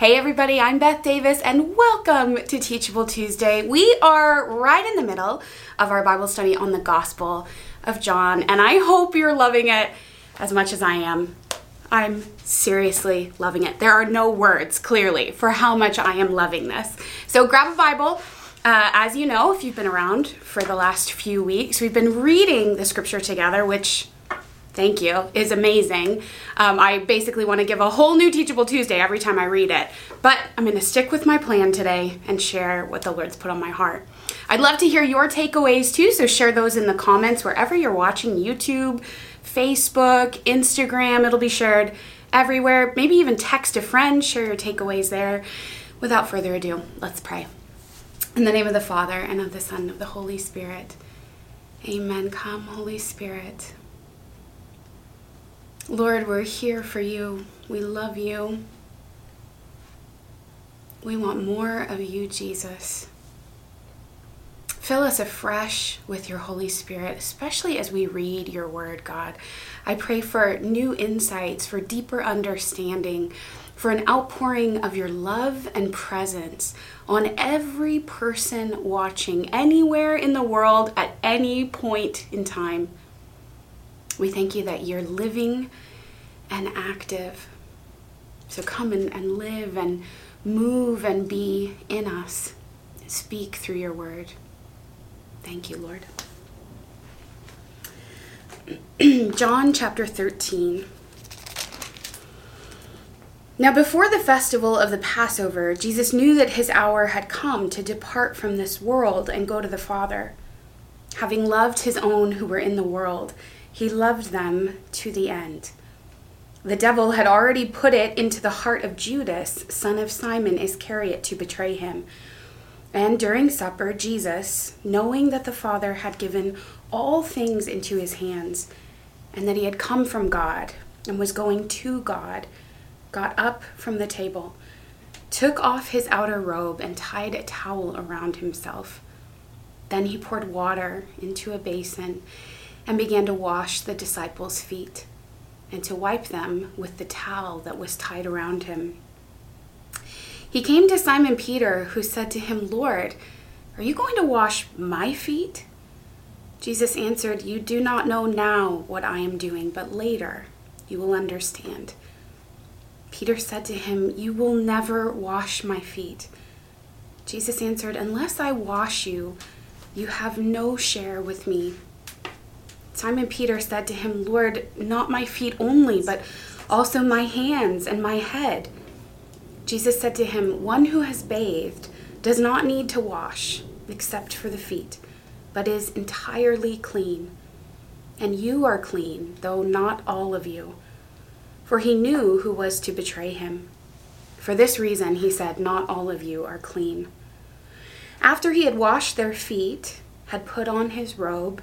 Hey, everybody, I'm Beth Davis, and welcome to Teachable Tuesday. We are right in the middle of our Bible study on the Gospel of John, and I hope you're loving it as much as I am. I'm seriously loving it. There are no words, clearly, for how much I am loving this. So grab a Bible. Uh, as you know, if you've been around for the last few weeks, we've been reading the scripture together, which thank you, is amazing. Um, I basically want to give a whole new Teachable Tuesday every time I read it. But I'm going to stick with my plan today and share what the Lord's put on my heart. I'd love to hear your takeaways too, so share those in the comments wherever you're watching YouTube, Facebook, Instagram. It'll be shared everywhere. Maybe even text a friend, share your takeaways there. Without further ado, let's pray. In the name of the Father, and of the Son, and of the Holy Spirit. Amen. Come, Holy Spirit. Lord, we're here for you. We love you. We want more of you, Jesus. Fill us afresh with your Holy Spirit, especially as we read your word, God. I pray for new insights, for deeper understanding, for an outpouring of your love and presence on every person watching anywhere in the world at any point in time. We thank you that you're living and active. So come and, and live and move and be in us. Speak through your word. Thank you, Lord. John chapter 13. Now, before the festival of the Passover, Jesus knew that his hour had come to depart from this world and go to the Father. Having loved his own who were in the world, he loved them to the end. The devil had already put it into the heart of Judas, son of Simon Iscariot, to betray him. And during supper, Jesus, knowing that the Father had given all things into his hands, and that he had come from God and was going to God, got up from the table, took off his outer robe, and tied a towel around himself. Then he poured water into a basin and began to wash the disciples' feet and to wipe them with the towel that was tied around him. He came to Simon Peter, who said to him, Lord, are you going to wash my feet? Jesus answered, You do not know now what I am doing, but later you will understand. Peter said to him, You will never wash my feet. Jesus answered, Unless I wash you, you have no share with me. Simon Peter said to him, Lord, not my feet only, but also my hands and my head. Jesus said to him, One who has bathed does not need to wash except for the feet, but is entirely clean. And you are clean, though not all of you. For he knew who was to betray him. For this reason, he said, Not all of you are clean. After he had washed their feet, had put on his robe,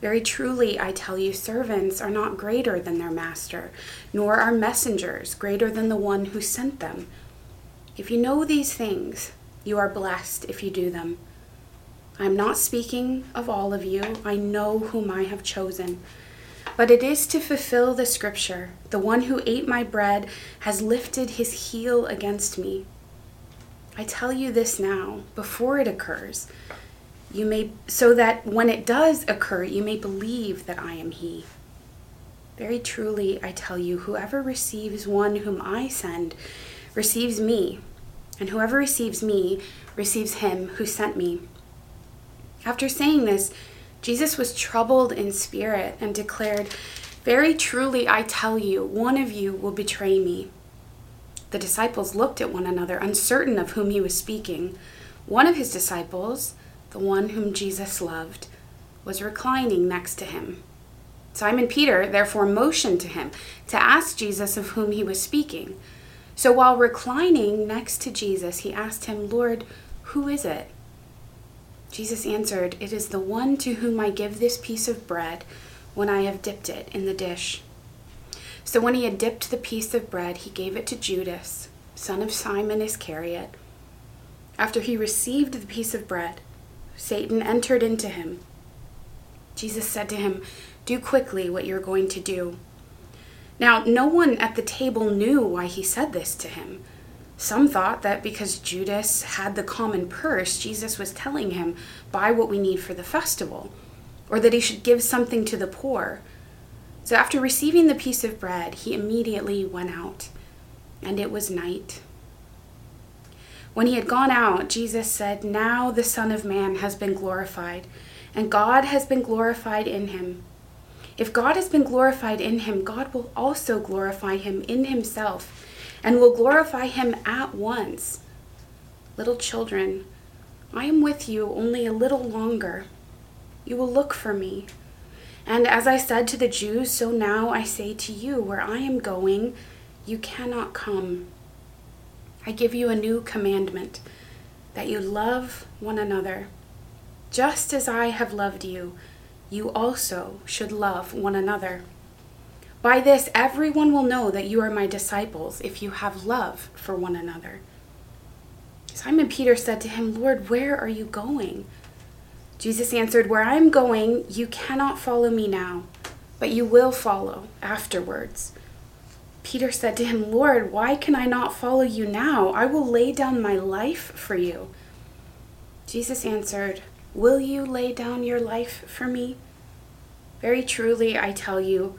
Very truly, I tell you, servants are not greater than their master, nor are messengers greater than the one who sent them. If you know these things, you are blessed if you do them. I am not speaking of all of you, I know whom I have chosen. But it is to fulfill the scripture the one who ate my bread has lifted his heel against me. I tell you this now, before it occurs you may so that when it does occur you may believe that I am he. Very truly I tell you whoever receives one whom I send receives me, and whoever receives me receives him who sent me. After saying this, Jesus was troubled in spirit and declared, Very truly I tell you, one of you will betray me. The disciples looked at one another, uncertain of whom he was speaking. One of his disciples, the one whom Jesus loved, was reclining next to him. Simon Peter therefore motioned to him to ask Jesus of whom he was speaking. So while reclining next to Jesus, he asked him, Lord, who is it? Jesus answered, It is the one to whom I give this piece of bread when I have dipped it in the dish. So when he had dipped the piece of bread, he gave it to Judas, son of Simon Iscariot. After he received the piece of bread, Satan entered into him. Jesus said to him, Do quickly what you're going to do. Now, no one at the table knew why he said this to him. Some thought that because Judas had the common purse, Jesus was telling him, Buy what we need for the festival, or that he should give something to the poor. So after receiving the piece of bread, he immediately went out, and it was night. When he had gone out, Jesus said, Now the Son of Man has been glorified, and God has been glorified in him. If God has been glorified in him, God will also glorify him in himself, and will glorify him at once. Little children, I am with you only a little longer. You will look for me. And as I said to the Jews, so now I say to you, where I am going, you cannot come. I give you a new commandment that you love one another. Just as I have loved you, you also should love one another. By this, everyone will know that you are my disciples if you have love for one another. Simon Peter said to him, Lord, where are you going? Jesus answered, Where I am going, you cannot follow me now, but you will follow afterwards. Peter said to him, Lord, why can I not follow you now? I will lay down my life for you. Jesus answered, Will you lay down your life for me? Very truly, I tell you,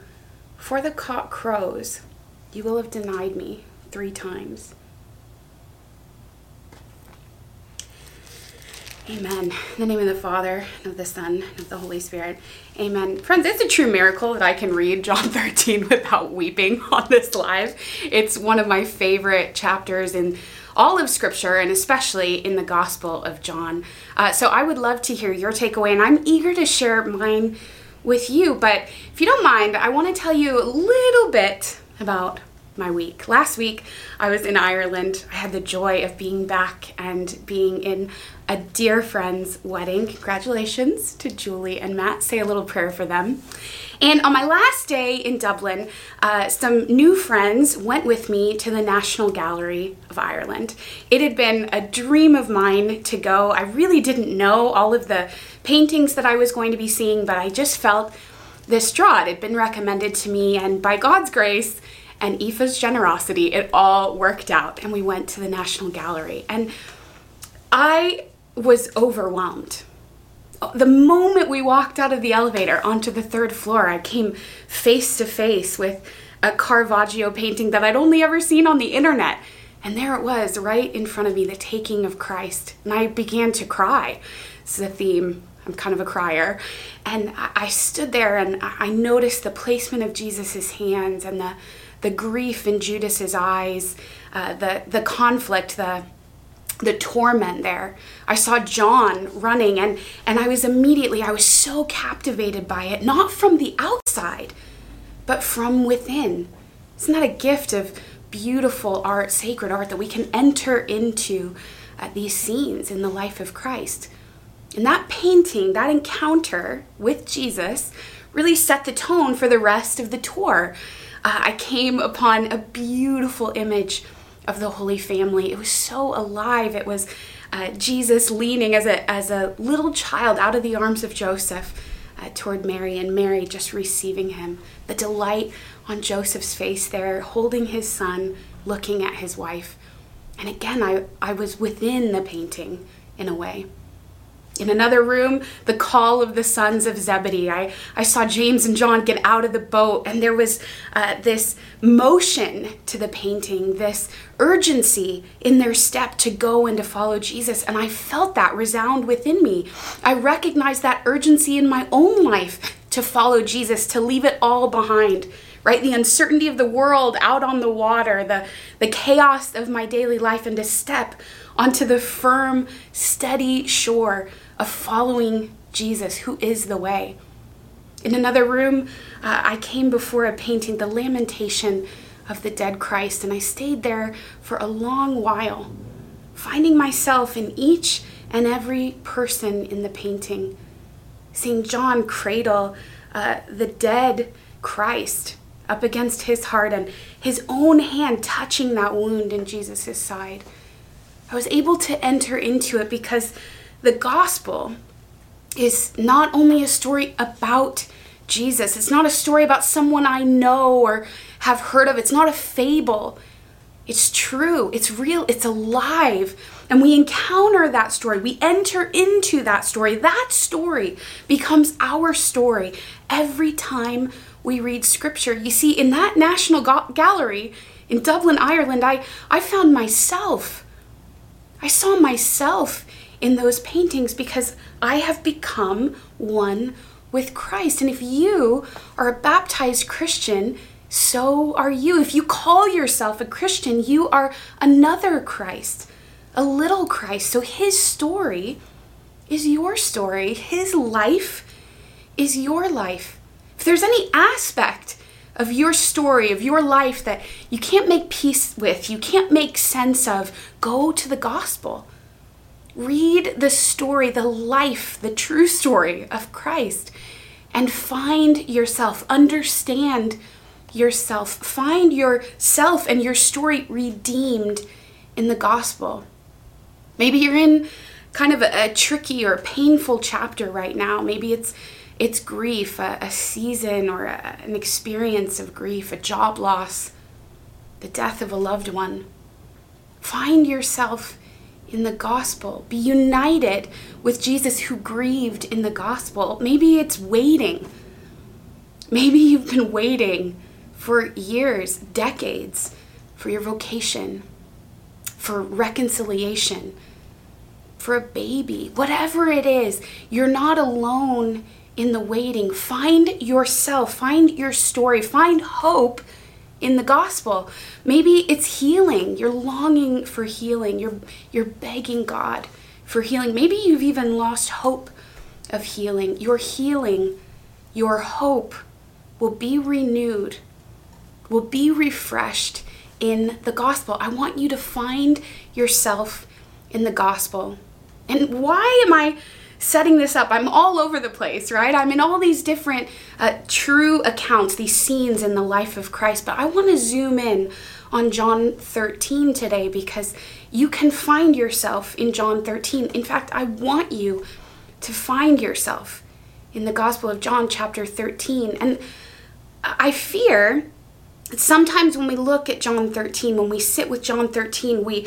before the cock crows, you will have denied me three times. Amen. In the name of the Father, and of the Son, and of the Holy Spirit. Amen. Friends, it's a true miracle that I can read John 13 without weeping on this live. It's one of my favorite chapters in all of Scripture, and especially in the Gospel of John. Uh, so I would love to hear your takeaway, and I'm eager to share mine with you. But if you don't mind, I want to tell you a little bit about my week. Last week, I was in Ireland. I had the joy of being back and being in a dear friend's wedding. Congratulations to Julie and Matt. Say a little prayer for them. And on my last day in Dublin, uh, some new friends went with me to the National Gallery of Ireland. It had been a dream of mine to go. I really didn't know all of the paintings that I was going to be seeing, but I just felt this draw. It had been recommended to me, and by God's grace, and Aoife's generosity, it all worked out, and we went to the National Gallery. And I was overwhelmed. The moment we walked out of the elevator onto the third floor, I came face to face with a Caravaggio painting that I'd only ever seen on the internet. And there it was, right in front of me, the taking of Christ. And I began to cry. It's a theme. I'm kind of a crier. And I stood there and I noticed the placement of Jesus' hands and the the grief in Judas's eyes, uh, the the conflict, the the torment there. I saw John running and and I was immediately I was so captivated by it, not from the outside, but from within. Isn't that a gift of beautiful art, sacred art that we can enter into uh, these scenes in the life of Christ? And that painting, that encounter with Jesus really set the tone for the rest of the tour uh, I came upon a beautiful image of the Holy Family. It was so alive. It was uh, Jesus leaning as a, as a little child out of the arms of Joseph uh, toward Mary, and Mary just receiving him. The delight on Joseph's face there, holding his son, looking at his wife. And again, I, I was within the painting in a way. In another room, the call of the sons of Zebedee. I, I saw James and John get out of the boat, and there was uh, this motion to the painting, this urgency in their step to go and to follow Jesus. And I felt that resound within me. I recognized that urgency in my own life to follow Jesus, to leave it all behind right the uncertainty of the world out on the water the the chaos of my daily life and to step onto the firm steady shore of following Jesus, who is the way. In another room, uh, I came before a painting, The Lamentation of the Dead Christ, and I stayed there for a long while, finding myself in each and every person in the painting. Seeing John cradle uh, the dead Christ up against his heart and his own hand touching that wound in Jesus' side. I was able to enter into it because the gospel is not only a story about Jesus, it's not a story about someone I know or have heard of, it's not a fable. It's true, it's real, it's alive. And we encounter that story, we enter into that story. That story becomes our story every time we read scripture. You see, in that National Gallery in Dublin, Ireland, I, I found myself. I saw myself in those paintings because I have become one with Christ. And if you are a baptized Christian, so are you. If you call yourself a Christian, you are another Christ, a little Christ. So his story is your story, his life is your life. If there's any aspect of your story, of your life that you can't make peace with, you can't make sense of, go to the gospel. Read the story, the life, the true story of Christ, and find yourself. Understand yourself. Find yourself and your story redeemed in the gospel. Maybe you're in kind of a, a tricky or painful chapter right now. Maybe it's it's grief, a, a season or a, an experience of grief, a job loss, the death of a loved one. Find yourself in the gospel. Be united with Jesus who grieved in the gospel. Maybe it's waiting. Maybe you've been waiting for years, decades, for your vocation, for reconciliation, for a baby, whatever it is, you're not alone in the waiting. Find yourself, find your story, find hope in the gospel. Maybe it's healing. You're longing for healing. You're you're begging God for healing. Maybe you've even lost hope of healing. Your healing, your hope will be renewed will be refreshed in the gospel. I want you to find yourself in the gospel. And why am I setting this up? I'm all over the place, right? I'm in all these different uh, true accounts, these scenes in the life of Christ, but I want to zoom in on John 13 today because you can find yourself in John 13. In fact, I want you to find yourself in the Gospel of John, chapter 13. And I fear sometimes when we look at John 13, when we sit with John 13, we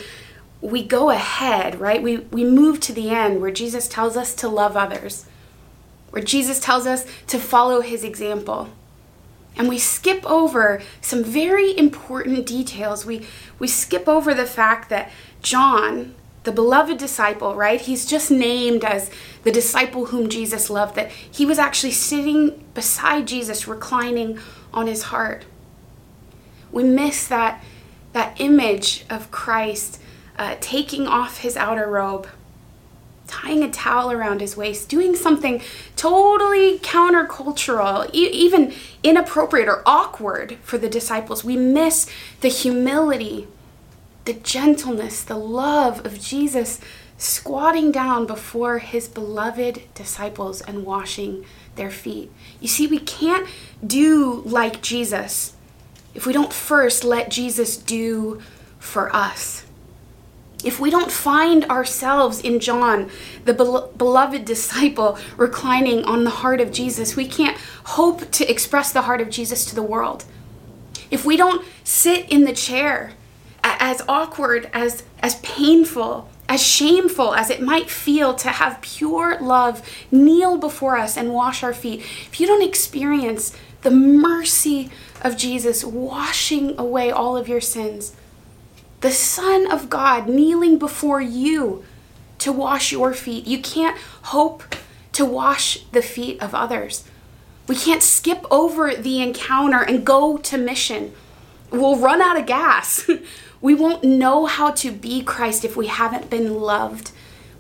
we go ahead, right? We we move to the end where Jesus tells us to love others. Where Jesus tells us to follow his example. And we skip over some very important details. We we skip over the fact that John, the beloved disciple, right? He's just named as the disciple whom Jesus loved that he was actually sitting beside Jesus reclining on his heart we miss that that image of Christ uh, taking off his outer robe, tying a towel around his waist, doing something totally countercultural, e- even inappropriate or awkward for the disciples. We miss the humility, the gentleness, the love of Jesus squatting down before his beloved disciples and washing their feet. You see, we can't do like Jesus if we don't first let Jesus do for us. If we don't find ourselves in John, the beloved disciple, reclining on the heart of Jesus, we can't hope to express the heart of Jesus to the world. If we don't sit in the chair, as awkward, as, as painful, as shameful as it might feel to have pure love kneel before us and wash our feet, if you don't experience the mercy of Jesus washing away all of your sins, the Son of God kneeling before you to wash your feet. You can't hope to wash the feet of others. We can't skip over the encounter and go to mission. We'll run out of gas. we won't know how to be Christ if we haven't been loved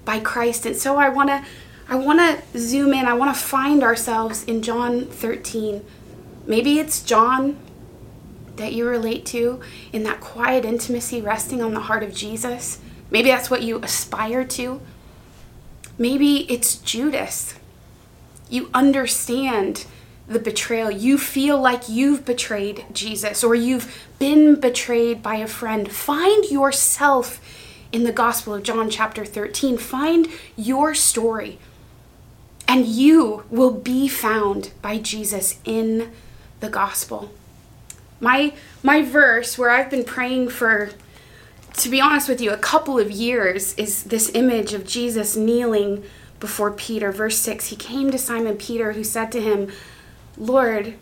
by Christ. And so I want to I want to zoom in. I want to find ourselves in John 13 Maybe it's John that you relate to in that quiet intimacy resting on the heart of Jesus. Maybe that's what you aspire to. Maybe it's Judas. You understand the betrayal. You feel like you've betrayed Jesus or you've been betrayed by a friend. Find yourself in the Gospel of John, chapter 13. Find your story, and you will be found by Jesus in the Gospel. My, my verse, where I've been praying for, to be honest with you, a couple of years, is this image of Jesus kneeling before Peter. Verse 6 He came to Simon Peter, who said to him, Lord,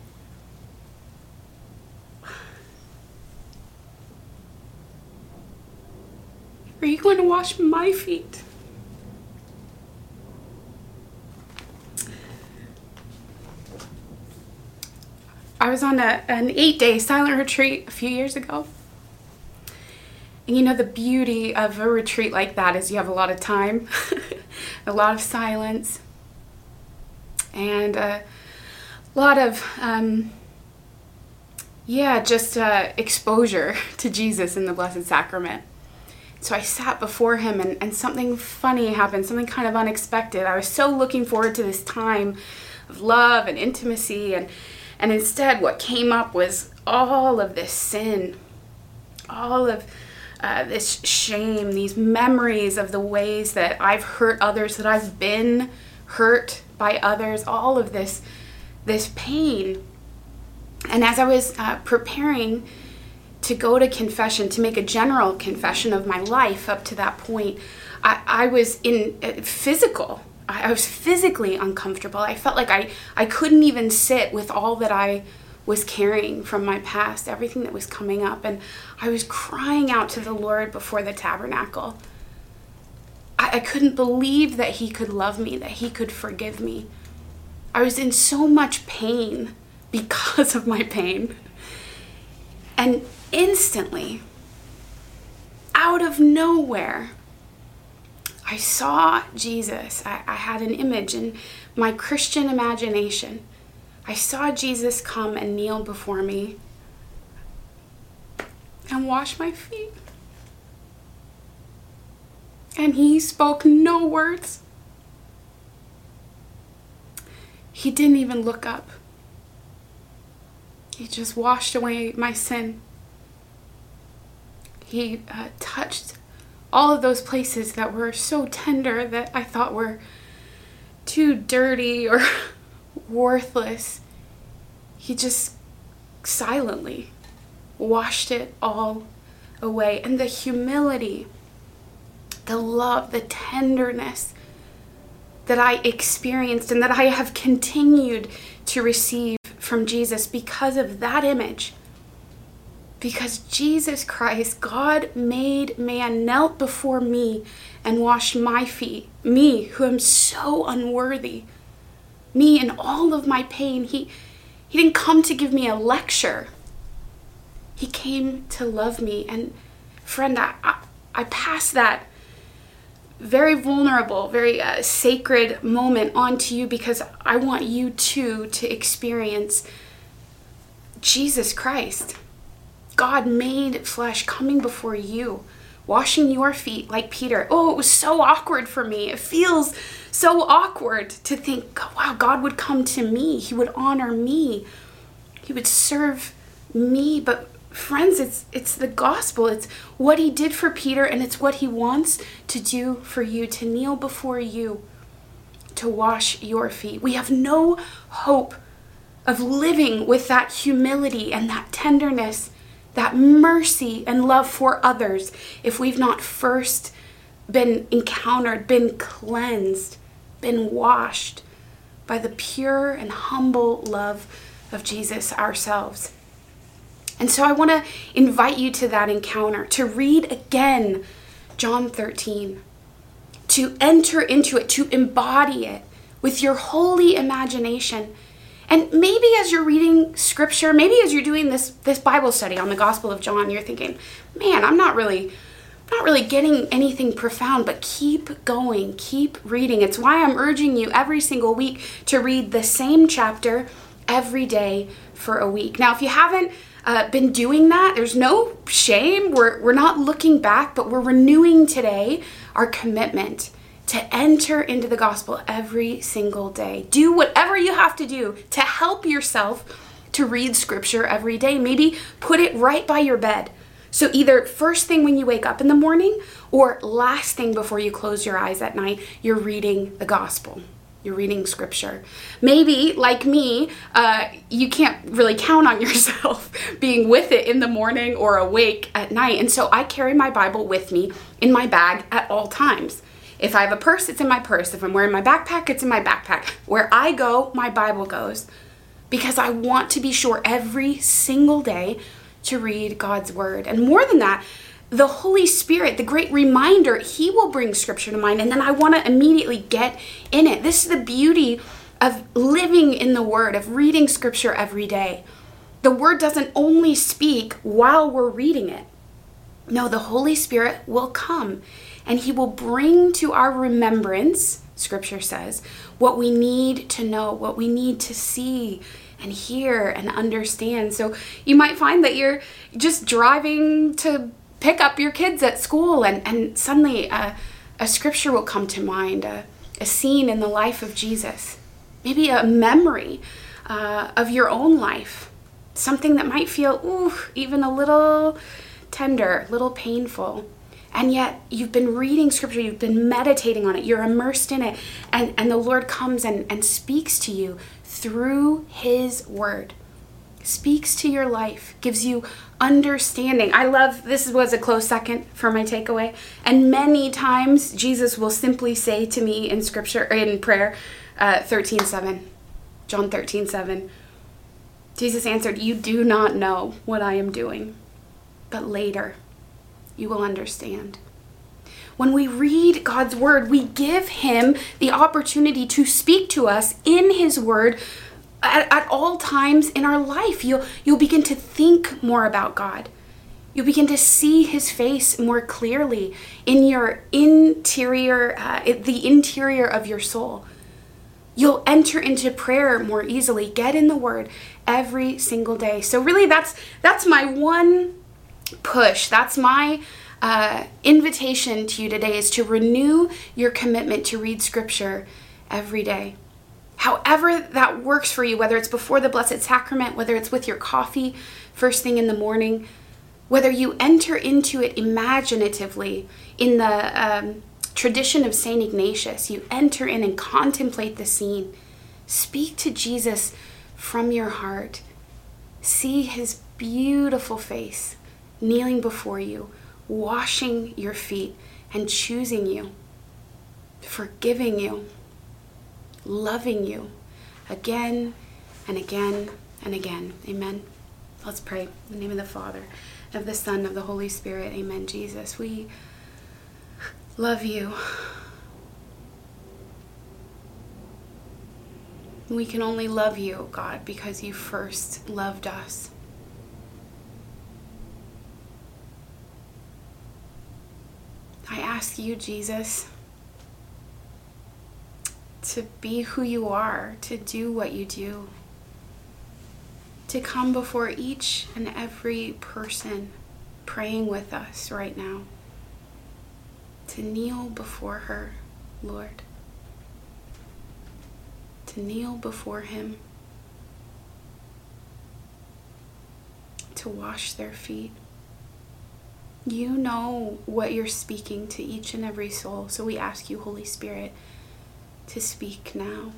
are you going to wash my feet? I was on a, an eight day silent retreat a few years ago. And you know, the beauty of a retreat like that is you have a lot of time, a lot of silence, and a lot of, um, yeah, just uh, exposure to Jesus in the Blessed Sacrament. So I sat before him, and, and something funny happened, something kind of unexpected. I was so looking forward to this time of love and intimacy, and and instead, what came up was all of this sin, all of uh, this shame, these memories of the ways that I've hurt others, that I've been hurt by others, all of this, this pain. And as I was uh, preparing to go to confession, to make a general confession of my life up to that point, I, I was in uh, physical I was physically uncomfortable. I felt like I, I couldn't even sit with all that I was carrying from my past, everything that was coming up. And I was crying out to the Lord before the tabernacle. I, I couldn't believe that He could love me, that He could forgive me. I was in so much pain because of my pain. And instantly, out of nowhere, I saw Jesus. I, I had an image in my Christian imagination. I saw Jesus come and kneel before me and wash my feet. And he spoke no words. He didn't even look up. He just washed away my sin. He uh, touched all of those places that were so tender that I thought were too dirty or worthless, he just silently washed it all away. And the humility, the love, the tenderness that I experienced and that I have continued to receive from Jesus because of that image because Jesus Christ, God made man, knelt before me and washed my feet. Me, who am so unworthy. Me and all of my pain. He, he didn't come to give me a lecture. He came to love me. And friend, I, I, I pass that very vulnerable, very uh, sacred moment on to you because I want you too to experience Jesus Christ. God made flesh coming before you, washing your feet like Peter. Oh, it was so awkward for me. It feels so awkward to think, wow, God would come to me. He would honor me. He would serve me. But friends, it's it's the gospel. It's what he did for Peter and it's what he wants to do for you to kneel before you to wash your feet. We have no hope of living with that humility and that tenderness that mercy and love for others if we've not first been encountered, been cleansed, been washed by the pure and humble love of Jesus ourselves. And so I want to invite you to that encounter, to read again John 13, to enter into it, to embody it with your holy imagination and maybe as you're reading scripture, maybe as you're doing this this Bible study on the Gospel of John, you're thinking, "Man, I'm not really not really getting anything profound, but keep going, keep reading. It's why I'm urging you every single week to read the same chapter every day for a week. Now, if you haven't uh, been doing that, there's no shame. We're, we're not looking back, but we're renewing today our commitment to enter into the gospel every single day. Do whatever you have to do to help yourself to read scripture every day. Maybe put it right by your bed. So, either first thing when you wake up in the morning or last thing before you close your eyes at night, you're reading the gospel. You're reading scripture. Maybe, like me, uh, you can't really count on yourself being with it in the morning or awake at night. And so I carry my Bible with me in my bag at all times. If I have a purse, it's in my purse. If I'm wearing my backpack, it's in my backpack. Where I go, my Bible goes. Because I want to be sure every single day to read God's word. And more than that, the Holy Spirit, the great reminder, He will bring scripture to mind. And then I want to immediately get in it. This is the beauty of living in the Word, of reading scripture every day. The Word doesn't only speak while we're reading it. No, the Holy Spirit will come and He will bring to our remembrance, Scripture says, what we need to know, what we need to see and hear and understand. So you might find that you're just driving to pick up your kids at school and, and suddenly a, a scripture will come to mind, a, a scene in the life of Jesus, maybe a memory uh, of your own life, something that might feel, ooh, even a little tender, little painful. And yet you've been reading scripture, you've been meditating on it, you're immersed in it, and, and the Lord comes and, and speaks to you through His Word speaks to your life, gives you understanding. I love this was a close second for my takeaway. And many times Jesus will simply say to me in scripture in prayer, uh, 13 7. John 13 7. Jesus answered, You do not know what I am doing, but later you will understand. When we read God's word, we give Him the opportunity to speak to us in His word at, at all times in our life. You'll, you'll begin to think more about God. You'll begin to see his face more clearly in your interior, uh, the interior of your soul. You'll enter into prayer more easily. Get in the word every single day. So really that's that's my one push. That's my uh, invitation to you today is to renew your commitment to read scripture every day however that works for you, whether it's before the Blessed Sacrament, whether it's with your coffee first thing in the morning, whether you enter into it imaginatively in the um, tradition of St. Ignatius, you enter in and contemplate the scene. Speak to Jesus from your heart. See his beautiful face kneeling before you, washing your feet, and choosing you, forgiving you loving you again and again and again. Amen. Let's pray. In the name of the Father, of the Son, of the Holy Spirit. Amen. Jesus, we love you. We can only love you, God, because you first loved us. I ask you, Jesus, to be who you are, to do what you do, to come before each and every person praying with us right now, to kneel before her, Lord, to kneel before Him, to wash their feet. You know what you're speaking to each and every soul, so we ask you, Holy Spirit to speak now.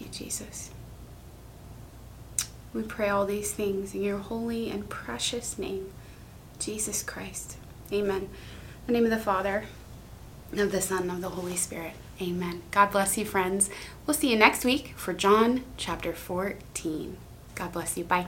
You, Jesus. We pray all these things in your holy and precious name, Jesus Christ. Amen. In the name of the Father, of the Son, of the Holy Spirit. Amen. God bless you, friends. We'll see you next week for John chapter 14. God bless you. Bye.